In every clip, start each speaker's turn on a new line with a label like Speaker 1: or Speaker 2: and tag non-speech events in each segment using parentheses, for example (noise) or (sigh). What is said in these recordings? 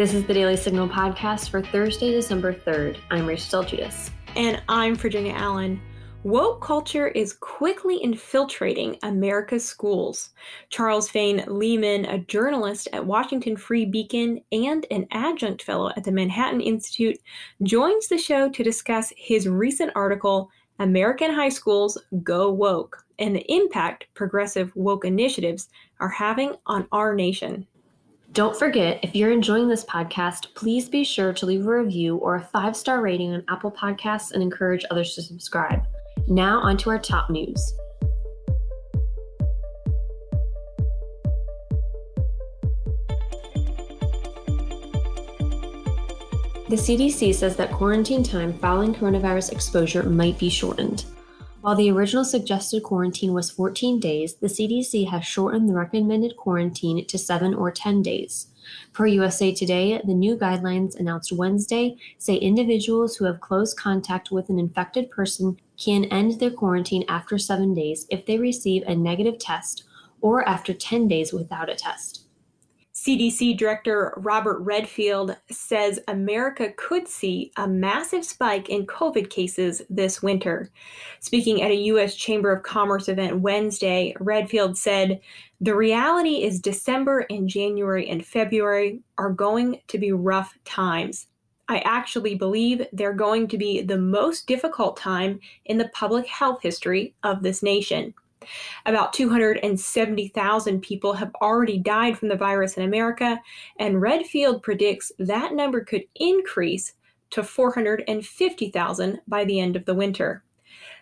Speaker 1: This is the Daily Signal podcast for Thursday, December 3rd. I'm Rachel Guidice.
Speaker 2: And I'm Virginia Allen. Woke culture is quickly infiltrating America's schools. Charles Fain Lehman, a journalist at Washington Free Beacon and an adjunct fellow at the Manhattan Institute, joins the show to discuss his recent article, American High Schools Go Woke, and the impact progressive woke initiatives are having on our nation.
Speaker 1: Don't forget, if you're enjoying this podcast, please be sure to leave a review or a five star rating on Apple Podcasts and encourage others to subscribe. Now, on to our top news. The CDC says that quarantine time following coronavirus exposure might be shortened. While the original suggested quarantine was 14 days, the CDC has shortened the recommended quarantine to 7 or 10 days. Per USA Today, the new guidelines announced Wednesday say individuals who have close contact with an infected person can end their quarantine after 7 days if they receive a negative test or after 10 days without a test.
Speaker 2: CDC Director Robert Redfield says America could see a massive spike in COVID cases this winter. Speaking at a U.S. Chamber of Commerce event Wednesday, Redfield said, The reality is December and January and February are going to be rough times. I actually believe they're going to be the most difficult time in the public health history of this nation. About 270,000 people have already died from the virus in America, and Redfield predicts that number could increase to 450,000 by the end of the winter.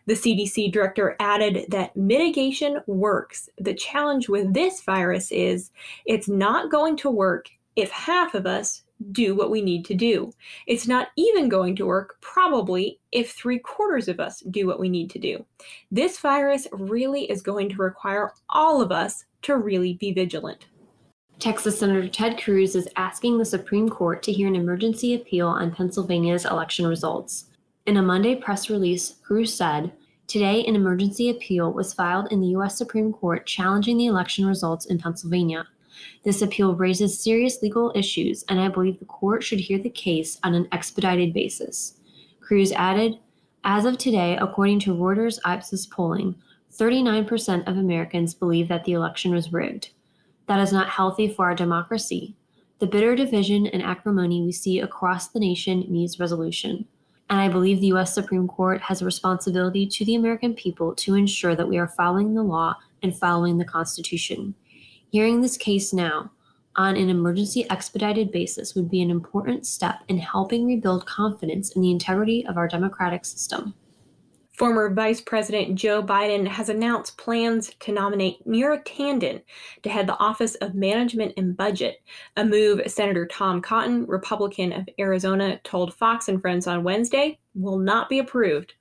Speaker 2: The CDC director added that mitigation works. The challenge with this virus is it's not going to work if half of us do what we need to do. It's not even going to work, probably, if three quarters of us do what we need to do. This virus really is going to require all of us to really be vigilant.
Speaker 1: Texas Senator Ted Cruz is asking the Supreme Court to hear an emergency appeal on Pennsylvania's election results. In a Monday press release, Cruz said, Today, an emergency appeal was filed in the U.S. Supreme Court challenging the election results in Pennsylvania. This appeal raises serious legal issues, and I believe the court should hear the case on an expedited basis. Cruz added, As of today, according to Reuters Ipsos polling, 39% of Americans believe that the election was rigged. That is not healthy for our democracy. The bitter division and acrimony we see across the nation needs resolution. And I believe the U.S. Supreme Court has a responsibility to the American people to ensure that we are following the law and following the Constitution. Hearing this case now on an emergency expedited basis would be an important step in helping rebuild confidence in the integrity of our democratic system.
Speaker 2: Former Vice President Joe Biden has announced plans to nominate Neera Tanden to head the Office of Management and Budget, a move Senator Tom Cotton, Republican of Arizona, told Fox and Friends on Wednesday will not be approved.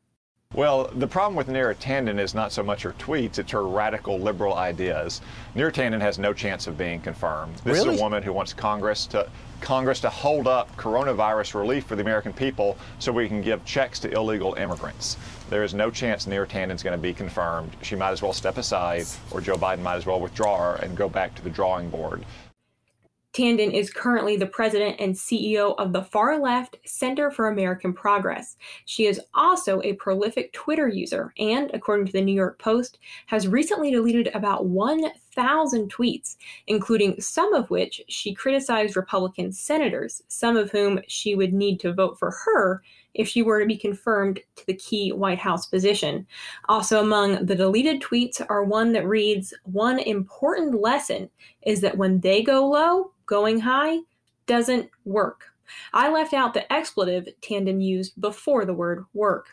Speaker 3: Well, the problem with Neera Tanden is not so much her tweets, it's her radical liberal ideas. Neera Tanden has no chance of being confirmed. This
Speaker 4: really?
Speaker 3: is a woman who wants Congress to Congress to hold up coronavirus relief for the American people so we can give checks to illegal immigrants. There is no chance Neera Tanden's going to be confirmed. She might as well step aside, or Joe Biden might as well withdraw her and go back to the drawing board.
Speaker 2: Tanden is currently the president and CEO of the far left Center for American Progress. She is also a prolific Twitter user and, according to the New York Post, has recently deleted about 1,000 tweets, including some of which she criticized Republican senators, some of whom she would need to vote for her if she were to be confirmed to the key White House position. Also, among the deleted tweets are one that reads One important lesson is that when they go low, going high doesn't work. I left out the expletive Tanden used before the word work.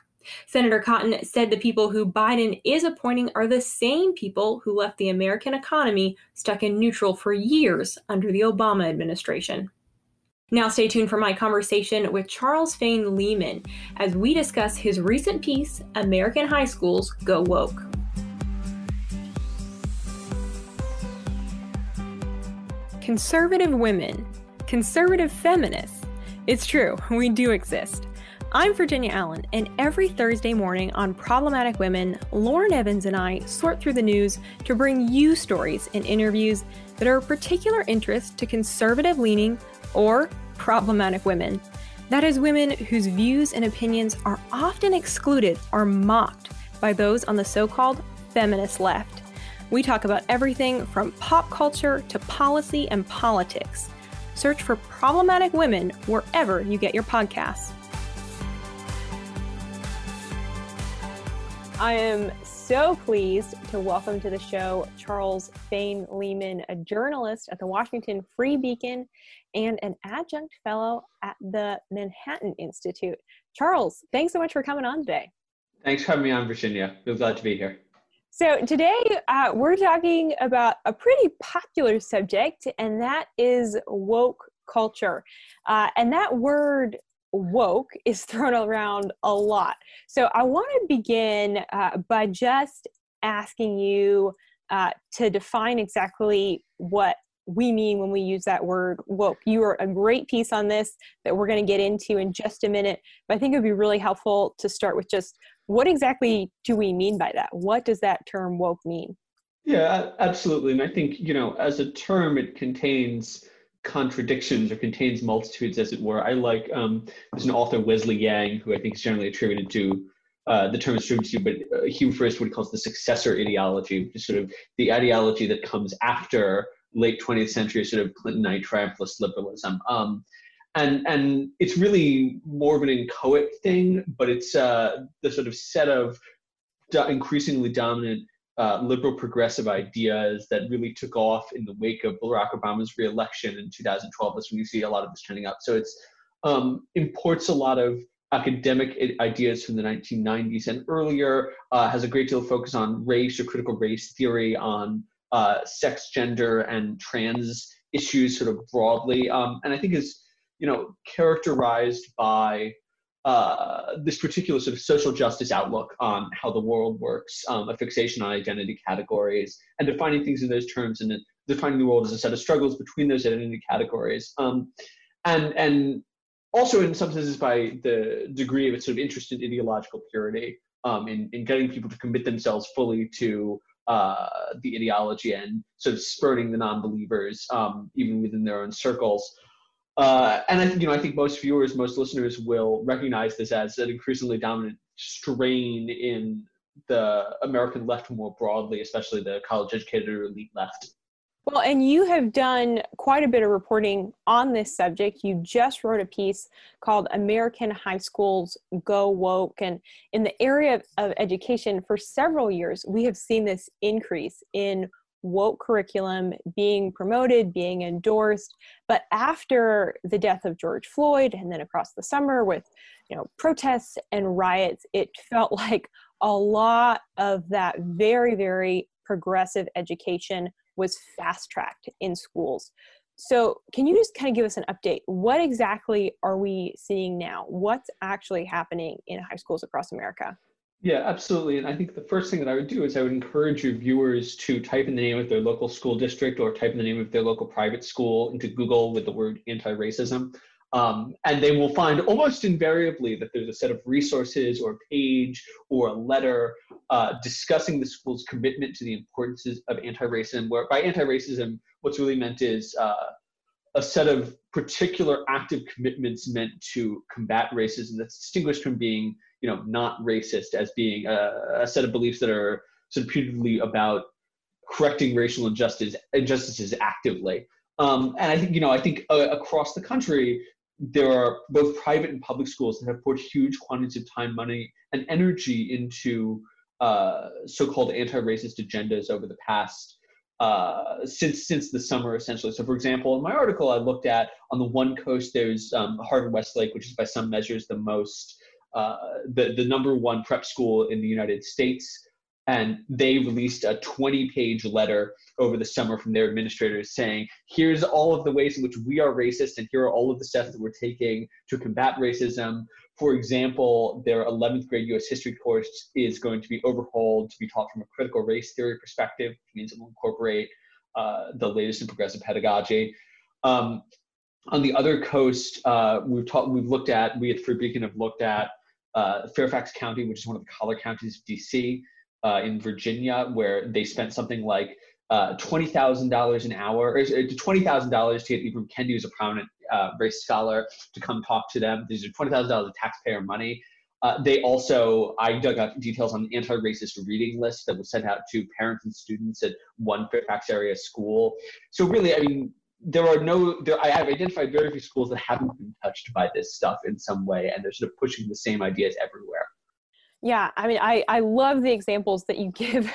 Speaker 2: Senator Cotton said the people who Biden is appointing are the same people who left the American economy stuck in neutral for years under the Obama administration. Now, stay tuned for my conversation with Charles Fain Lehman as we discuss his recent piece, American High Schools Go Woke. Conservative women, conservative feminists. It's true, we do exist. I'm Virginia Allen, and every Thursday morning on Problematic Women, Lauren Evans and I sort through the news to bring you stories and interviews that are of particular interest to conservative leaning or problematic women. That is, women whose views and opinions are often excluded or mocked by those on the so called feminist left. We talk about everything from pop culture to policy and politics. Search for Problematic Women wherever you get your podcasts. I am so pleased to welcome to the show Charles Fain Lehman, a journalist at the Washington Free Beacon and an adjunct fellow at the Manhattan Institute. Charles, thanks so much for coming on today.
Speaker 4: Thanks for having me on, Virginia. We're glad to be here.
Speaker 2: So, today uh, we're talking about a pretty popular subject, and that is woke culture. Uh, and that word woke (laughs) is thrown around a lot. So I want to begin uh, by just asking you uh, to define exactly what we mean when we use that word woke. You wrote a great piece on this that we're going to get into in just a minute, but I think it would be really helpful to start with just what exactly do we mean by that? What does that term woke mean?
Speaker 4: Yeah, absolutely. And I think, you know, as a term, it contains contradictions or contains multitudes, as it were. I like um, there's an author Wesley Yang who I think is generally attributed to uh, the term attributed to, but uh, refers to what he calls the successor ideology, which is sort of the ideology that comes after late 20th century sort of Clintonite triumphalist liberalism. Um, and and it's really more of an inchoate thing, but it's uh, the sort of set of increasingly dominant uh, liberal progressive ideas that really took off in the wake of Barack Obama's reelection in 2012. That's when you see a lot of this turning up. So it's um, imports a lot of academic ideas from the 1990s and earlier, uh, has a great deal of focus on race or critical race theory, on uh, sex, gender, and trans issues sort of broadly, um, and I think is you know characterized by uh, this particular sort of social justice outlook on how the world works, um, a fixation on identity categories, and defining things in those terms, and defining the world as a set of struggles between those identity categories, um, and and also in some senses by the degree of its sort of interest in ideological purity, um, in in getting people to commit themselves fully to uh, the ideology and sort of spurning the non-believers, um, even within their own circles. Uh, and I, you know, I think most viewers, most listeners will recognize this as an increasingly dominant strain in the American left more broadly, especially the college-educated elite left.
Speaker 2: Well, and you have done quite a bit of reporting on this subject. You just wrote a piece called American High Schools Go Woke. And in the area of education, for several years, we have seen this increase in woke curriculum being promoted, being endorsed. But after the death of George Floyd and then across the summer with you know protests and riots, it felt (laughs) like a lot of that very, very progressive education was fast tracked in schools. So, can you just kind of give us an update? What exactly are we seeing now? What's actually happening in high schools across America?
Speaker 4: Yeah, absolutely. And I think the first thing that I would do is I would encourage your viewers to type in the name of their local school district or type in the name of their local private school into Google with the word anti racism. Um, and they will find almost invariably that there's a set of resources or a page or a letter uh, discussing the school's commitment to the importance of anti-racism. Where by anti-racism, what's really meant is uh, a set of particular active commitments meant to combat racism that's distinguished from being you know not racist as being a, a set of beliefs that are sort about correcting racial injustice injustices actively um, and i think you know i think uh, across the country there are both private and public schools that have poured huge quantities of time money and energy into uh, so-called anti-racist agendas over the past uh, since since the summer essentially. So, for example, in my article, I looked at on the one coast there's um, Harvard Westlake, which is by some measures the most uh, the, the number one prep school in the United States. And they released a 20 page letter over the summer from their administrators saying, here's all of the ways in which we are racist, and here are all of the steps that we're taking to combat racism. For example, their 11th grade US history course is going to be overhauled to be taught from a critical race theory perspective, which means it will incorporate uh, the latest in progressive pedagogy. Um, on the other coast, uh, we've taught, we've looked at, we at Free Beacon have looked at uh, Fairfax County, which is one of the collar counties of DC uh, in Virginia, where they spent something like uh, twenty thousand dollars an hour, or uh, twenty thousand dollars to get Ibram Kendi, who's a prominent uh, race scholar, to come talk to them. These are twenty thousand dollars of taxpayer money. Uh, they also, I dug up details on an anti-racist reading list that was sent out to parents and students at one Fairfax area school. So really, I mean, there are no, there, I have identified very few schools that haven't been touched by this stuff in some way, and they're sort of pushing the same ideas everywhere.
Speaker 2: Yeah, I mean, I, I love the examples that you (laughs) give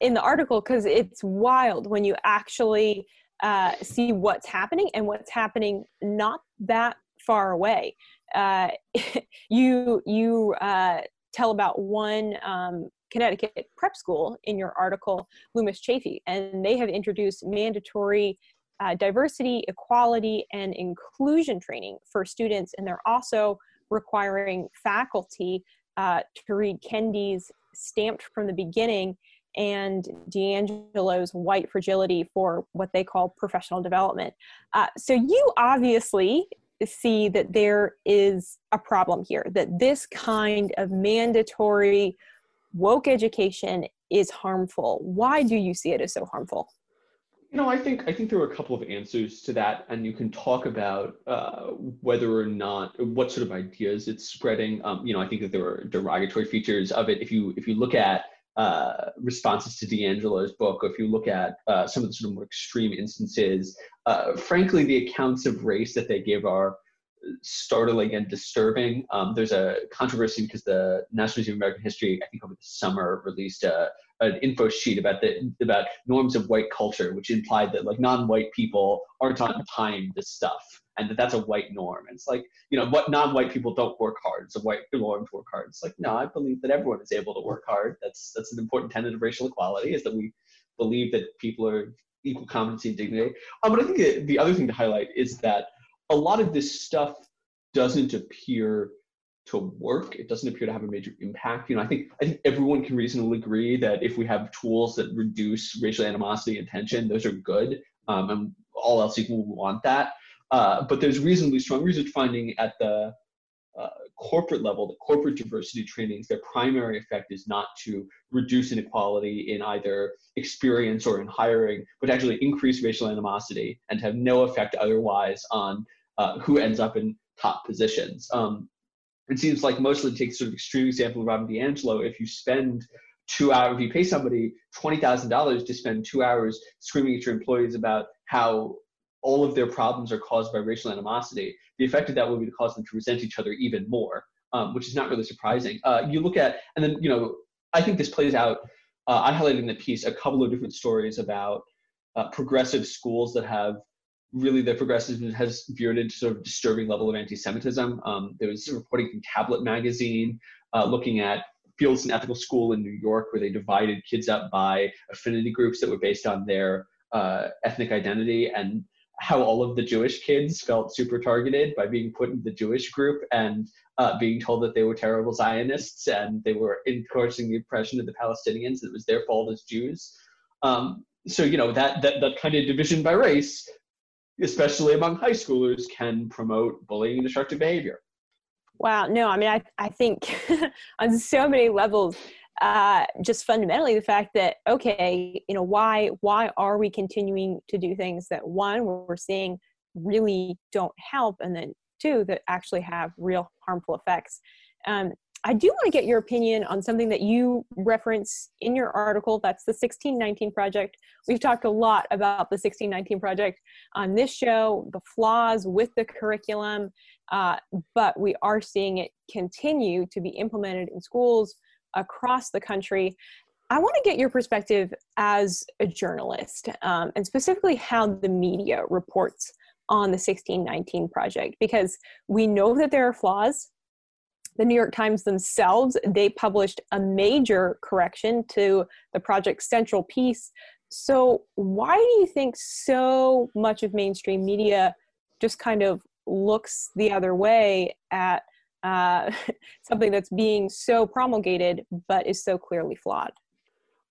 Speaker 2: in the article because it's wild when you actually uh, see what's happening and what's happening not that far away. Uh, (laughs) you you uh, tell about one um, Connecticut prep school in your article, Loomis Chaffee, and they have introduced mandatory uh, diversity, equality, and inclusion training for students, and they're also requiring faculty uh, to read Kendi's Stamped from the Beginning and DiAngelo's White Fragility for what they call professional development. Uh, so you obviously see that there is a problem here, that this kind of mandatory woke education is harmful. Why do you see it as so harmful?
Speaker 4: You know, I think I think there are a couple of answers to that, and you can talk about uh, whether or not what sort of ideas it's spreading. Um, you know, I think that there are derogatory features of it. If you if you look at uh, responses to DiAngelo's book, or if you look at uh, some of the sort of more extreme instances, uh, frankly, the accounts of race that they give are startling and disturbing. Um, there's a controversy because the National Museum of American History, I think over the summer, released a, an info sheet about the about norms of white culture, which implied that like non-white people aren't on time to stuff, and that that's a white norm. And it's like you know what non-white people don't work hard. A white norm to work hard. It's like no, I believe that everyone is able to work hard. That's that's an important tenet of racial equality is that we believe that people are equal competency and dignity. Um, but I think the other thing to highlight is that a lot of this stuff doesn't appear to work. It doesn't appear to have a major impact. You know, I think I think everyone can reasonably agree that if we have tools that reduce racial animosity and tension, those are good. Um, and all else equal, we want that. Uh, but there's reasonably strong research finding at the uh, corporate level, the corporate diversity trainings, their primary effect is not to reduce inequality in either experience or in hiring, but actually increase racial animosity and have no effect otherwise on uh, who ends up in top positions. Um, it seems like mostly take sort of extreme example of Robin DiAngelo. If you spend two hours, if you pay somebody twenty thousand dollars to spend two hours screaming at your employees about how all of their problems are caused by racial animosity, the effect of that will be to cause them to resent each other even more, um, which is not really surprising. Uh, you look at, and then you know, I think this plays out. Uh, I highlighted in the piece a couple of different stories about uh, progressive schools that have really the progressivism has veered into sort of disturbing level of anti-Semitism. Um, there was reporting from Tablet magazine uh, looking at Fieldston Ethical School in New York, where they divided kids up by affinity groups that were based on their uh, ethnic identity, and how all of the Jewish kids felt super targeted by being put in the Jewish group and uh, being told that they were terrible Zionists and they were encouraging the oppression of the Palestinians. It was their fault as Jews. Um, so you know that that that kind of division by race especially among high schoolers, can promote bullying and destructive behavior.
Speaker 2: Wow, no, I mean, I, I think (laughs) on so many levels, uh, just fundamentally the fact that okay, you know, why why are we continuing to do things that one we're seeing really don't help, and then two that actually have real harmful effects. Um, I do want to get your opinion on something that you reference in your article. That's the 1619 Project. We've talked a lot about the 1619 Project on this show, the flaws with the curriculum, uh, but we are seeing it continue to be implemented in schools across the country. I want to get your perspective as a journalist, um, and specifically how the media reports on the 1619 Project, because we know that there are flaws the New York Times themselves, they published a major correction to the project's central piece. So, why do you think so much of mainstream media just kind of looks the other way at uh, (laughs) something that's being so promulgated but is so clearly flawed?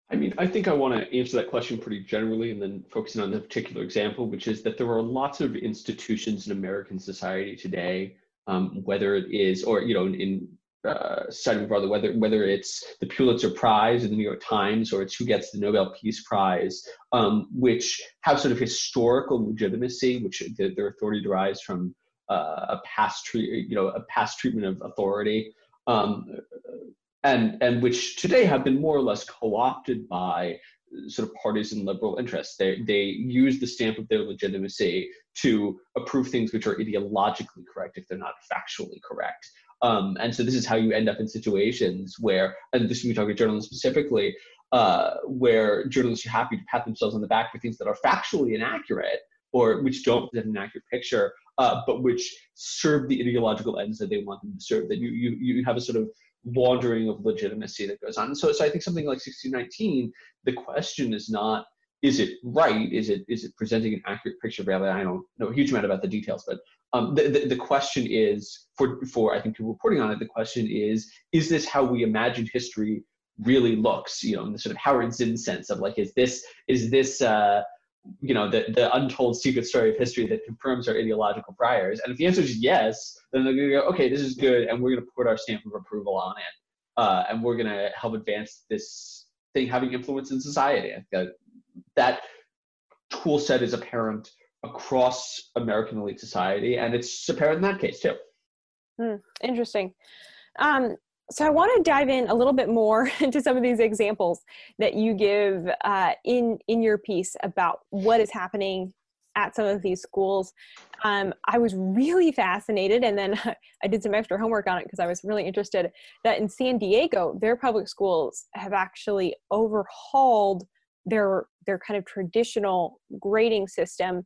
Speaker 4: I mean, I think I want to answer that question pretty generally and then focusing on the particular example, which is that there are lots of institutions in American society today um, whether it is, or you know, in, uh, citing broadly, whether whether it's the Pulitzer Prize in the New York Times or it's who gets the Nobel Peace Prize, um, which have sort of historical legitimacy, which the, their authority derives from uh, a past treat, you know, a past treatment of authority, um, and and which today have been more or less co-opted by sort of partisan liberal interests. They they use the stamp of their legitimacy to approve things which are ideologically correct if they're not factually correct. Um, and so this is how you end up in situations where, and this we talk about journalists specifically, uh, where journalists are happy to pat themselves on the back for things that are factually inaccurate or which don't present an accurate picture, uh, but which serve the ideological ends that they want them to serve. That you you you have a sort of laundering of legitimacy that goes on. So so I think something like 1619, the question is not is it right? Is it is it presenting an accurate picture of reality? I don't know a huge amount about the details, but um, the, the, the question is for for I think people reporting on it. The question is is this how we imagined history really looks? You know, in the sort of Howard Zinn sense of like is this is this uh, you know the, the untold secret story of history that confirms our ideological priors and if the answer is yes then they're going to go okay this is good and we're going to put our stamp of approval on it uh, and we're going to help advance this thing having influence in society that, that tool set is apparent across American elite society, and it's apparent in that case too.
Speaker 2: Mm, interesting. Um, so I want to dive in a little bit more (laughs) into some of these examples that you give uh, in in your piece about what is happening at some of these schools. Um, I was really fascinated, and then (laughs) I did some extra homework on it because I was really interested that in San Diego, their public schools have actually overhauled their their kind of traditional grading system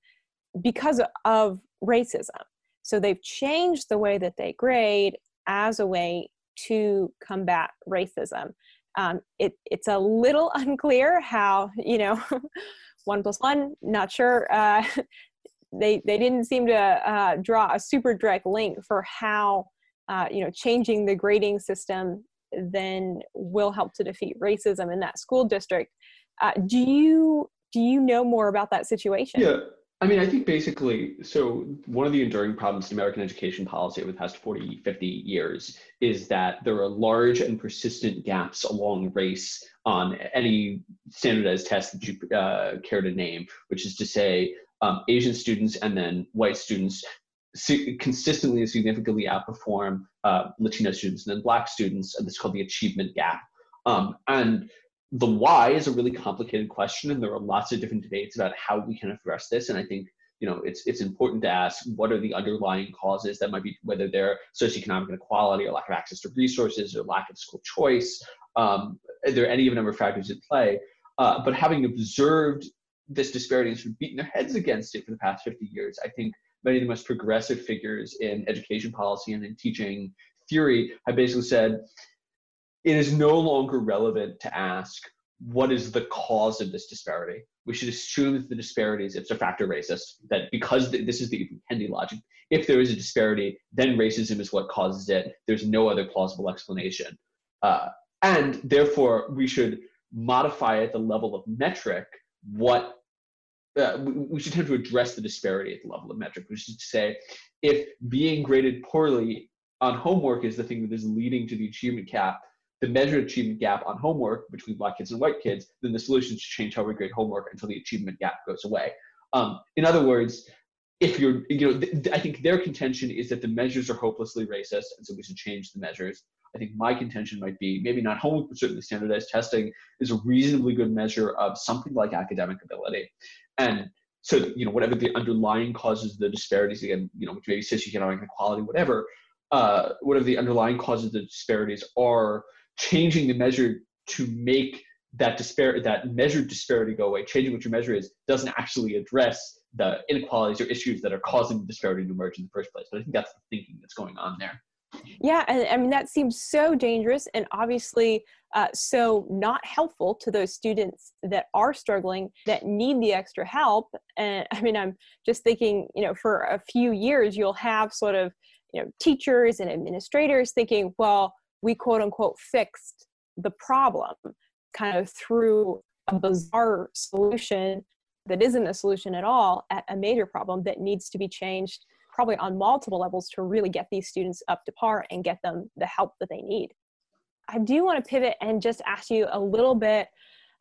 Speaker 2: because of racism. So they've changed the way that they grade as a way to combat racism. Um, it, it's a little (laughs) unclear how, you know, (laughs) one plus one, not sure. Uh, (laughs) they, they didn't seem to uh, draw a super direct link for how, uh, you know, changing the grading system then will help to defeat racism in that school district. Uh, do you do you know more about that situation?
Speaker 4: Yeah, I mean, I think basically, so one of the enduring problems in American education policy over the past 40, 50 years is that there are large and persistent gaps along race on any standardized test that you uh, care to name, which is to say, um, Asian students and then white students consistently and significantly outperform uh, Latino students and then Black students, and this is called the achievement gap. Um, and the why is a really complicated question, and there are lots of different debates about how we can address this. And I think you know it's it's important to ask what are the underlying causes that might be whether they're socioeconomic inequality or lack of access to resources or lack of school choice. Um, are there any of a number of factors at play? Uh, but having observed this disparity and sort of beaten their heads against it for the past 50 years, I think many of the most progressive figures in education policy and in teaching theory have basically said it is no longer relevant to ask what is the cause of this disparity. We should assume that the disparity is a factor racist, that because this is the Kendi logic, if there is a disparity, then racism is what causes it. There's no other plausible explanation. Uh, and therefore, we should modify at the level of metric what uh, we, we should tend to address the disparity at the level of metric, which is to say, if being graded poorly on homework is the thing that is leading to the achievement gap, the measured achievement gap on homework between black kids and white kids, then the solution is to change how we grade homework until the achievement gap goes away. Um, in other words, if you're, you know, th- I think their contention is that the measures are hopelessly racist, and so we should change the measures. I think my contention might be maybe not homework, but certainly standardized testing is a reasonably good measure of something like academic ability. And so, you know, whatever the underlying causes of the disparities, again, you know, which maybe socioeconomic inequality, whatever, uh, whatever the underlying causes of the disparities are, changing the measure to make that disparity, that measured disparity go away, changing what your measure is, doesn't actually address the inequalities or issues that are causing disparity to emerge in the first place. But I think that's the thinking that's going on there.
Speaker 2: Yeah, and I mean that seems so dangerous and obviously uh, so not helpful to those students that are struggling that need the extra help. And I mean, I'm just thinking, you know, for a few years you'll have sort of you know teachers and administrators thinking, well, we quote unquote fixed the problem kind of through a bizarre solution that isn't a solution at all at a major problem that needs to be changed probably on multiple levels to really get these students up to par and get them the help that they need. I do want to pivot and just ask you a little bit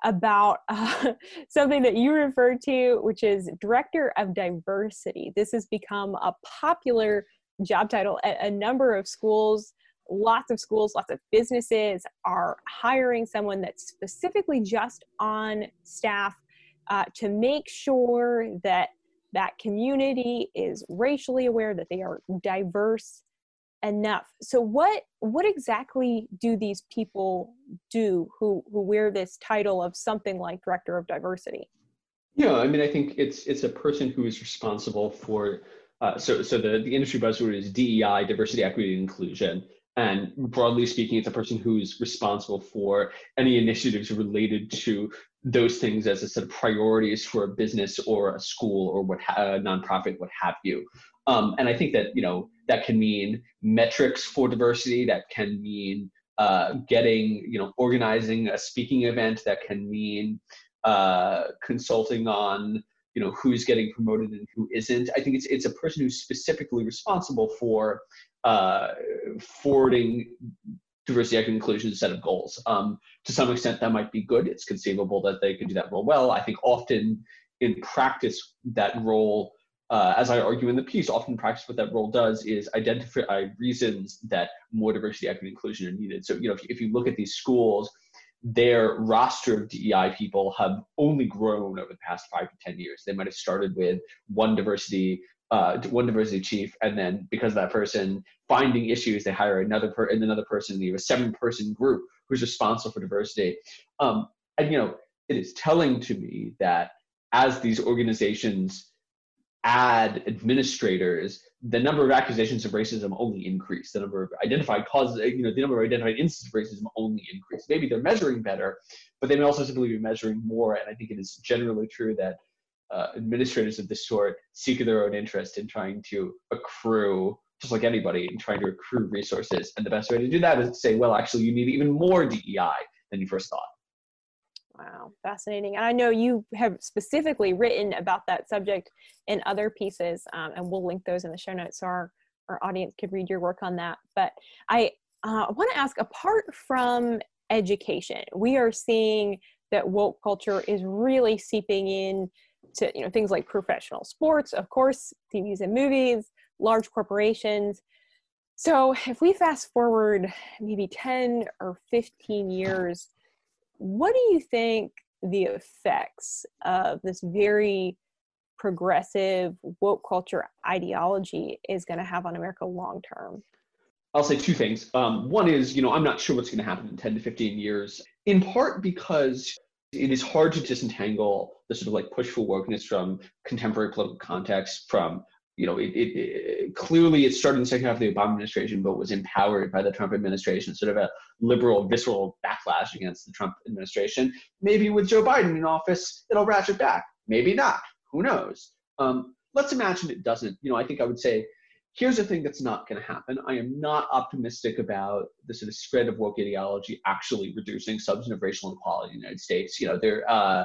Speaker 2: about uh, (laughs) something that you referred to, which is Director of Diversity. This has become a popular job title at a number of schools. Lots of schools, lots of businesses are hiring someone that's specifically just on staff uh, to make sure that that community is racially aware, that they are diverse enough. So what what exactly do these people do who who wear this title of something like director of diversity?
Speaker 4: Yeah, I mean, I think it's it's a person who is responsible for. Uh, so so the the industry buzzword is DEI, diversity, equity, and inclusion. And broadly speaking, it's a person who's responsible for any initiatives related to those things as a set of priorities for a business or a school or what ha- a nonprofit, what have you. Um, and I think that you know that can mean metrics for diversity. That can mean uh, getting you know organizing a speaking event. That can mean uh, consulting on you know who's getting promoted and who isn't. I think it's it's a person who's specifically responsible for uh, forwarding diversity, equity, inclusion set of goals. Um, to some extent, that might be good. It's conceivable that they could do that role well. I think often in practice, that role uh, as I argue in the piece, often practice what that role does is identify reasons that more diversity, equity, inclusion are needed. So, you know, if, if you look at these schools, their roster of DEI people have only grown over the past five to ten years. They might have started with one diversity, uh, one diversity chief, and then because that person finding issues, they hire another per and another person. You have a seven-person group who's responsible for diversity. Um, and you know, it is telling to me that as these organizations add administrators, the number of accusations of racism only increase. The number of identified causes, you know, the number of identified instances of racism only increase. Maybe they're measuring better, but they may also simply be measuring more. And I think it is generally true that uh, administrators of this sort seek their own interest in trying to accrue, just like anybody, in trying to accrue resources. And the best way to do that is to say, well, actually, you need even more DEI than you first thought.
Speaker 2: Wow, fascinating. And I know you have specifically written about that subject in other pieces, um, and we'll link those in the show notes so our, our audience could read your work on that. But I uh, want to ask apart from education, we are seeing that woke culture is really seeping in to you know things like professional sports, of course, TVs and movies, large corporations. So if we fast forward maybe 10 or 15 years, what do you think the effects of this very progressive woke culture ideology is going to have on America long term?
Speaker 4: I'll say two things. Um, one is, you know, I'm not sure what's going to happen in 10 to 15 years, in part because it is hard to disentangle the sort of like push for wokeness from contemporary political context, from you know, it, it, it, clearly it started in the second half of the Obama administration, but was empowered by the Trump administration, sort of a liberal, visceral backlash against the Trump administration. Maybe with Joe Biden in office, it'll ratchet back. Maybe not. Who knows? Um, let's imagine it doesn't. You know, I think I would say, here's a thing that's not going to happen. I am not optimistic about the sort of spread of woke ideology actually reducing substantive racial inequality in the United States. You know, there. Uh,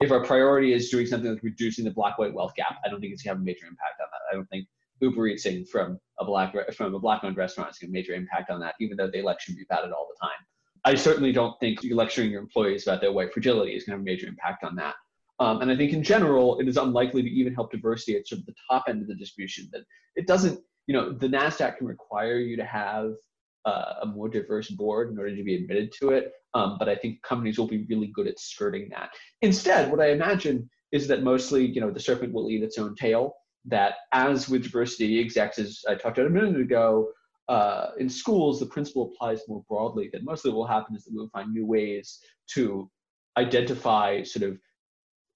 Speaker 4: if our priority is doing something like reducing the black white wealth gap, I don't think it's gonna have a major impact on that. I don't think Uber Eating from a black from a black owned restaurant is gonna have a major impact on that, even though they lecture you about it all the time. I certainly don't think lecturing your employees about their white fragility is gonna have a major impact on that. Um, and I think in general, it is unlikely to even help diversity at sort of the top end of the distribution. That it doesn't, you know, the NASDAQ can require you to have uh, a more diverse board in order to be admitted to it. Um, but I think companies will be really good at skirting that. Instead, what I imagine is that mostly, you know, the serpent will eat its own tail. That as with diversity execs, as I talked about a minute ago, uh, in schools, the principle applies more broadly. That mostly what will happen is that we'll find new ways to identify sort of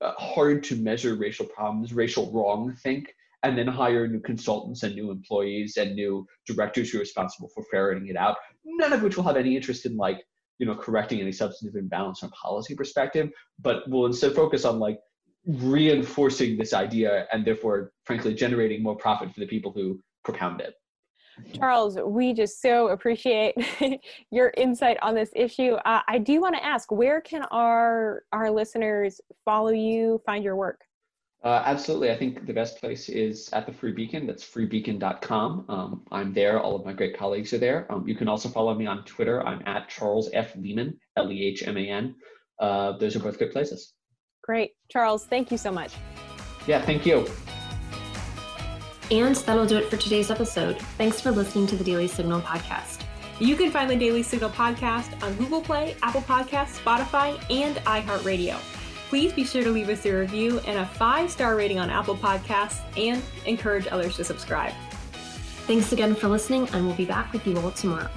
Speaker 4: uh, hard to measure racial problems, racial wrong think, and then hire new consultants and new employees and new directors who are responsible for ferreting it out, none of which will have any interest in like, you know, correcting any substantive imbalance from a policy perspective, but will instead focus on like reinforcing this idea and therefore, frankly, generating more profit for the people who propound it.
Speaker 2: Charles, we just so appreciate (laughs) your insight on this issue. Uh, I do want to ask, where can our our listeners follow you, find your work?
Speaker 4: Uh, absolutely. I think the best place is at the Free Beacon. That's freebeacon.com. Um, I'm there. All of my great colleagues are there. Um, you can also follow me on Twitter. I'm at Charles F. Lehman, L E H M A N. Uh, those are both good places.
Speaker 5: Great. Charles, thank you so much.
Speaker 4: Yeah, thank you.
Speaker 1: And that'll do it for today's episode. Thanks for listening to the Daily Signal podcast.
Speaker 2: You can find the Daily Signal podcast on Google Play, Apple Podcasts, Spotify, and iHeartRadio. Please be sure to leave us a review and a five star rating on Apple Podcasts and encourage others to subscribe.
Speaker 1: Thanks again for listening, and we'll be back with you all tomorrow.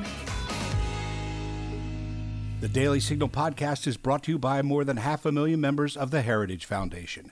Speaker 6: The Daily Signal podcast is brought to you by more than half a million members of the Heritage Foundation.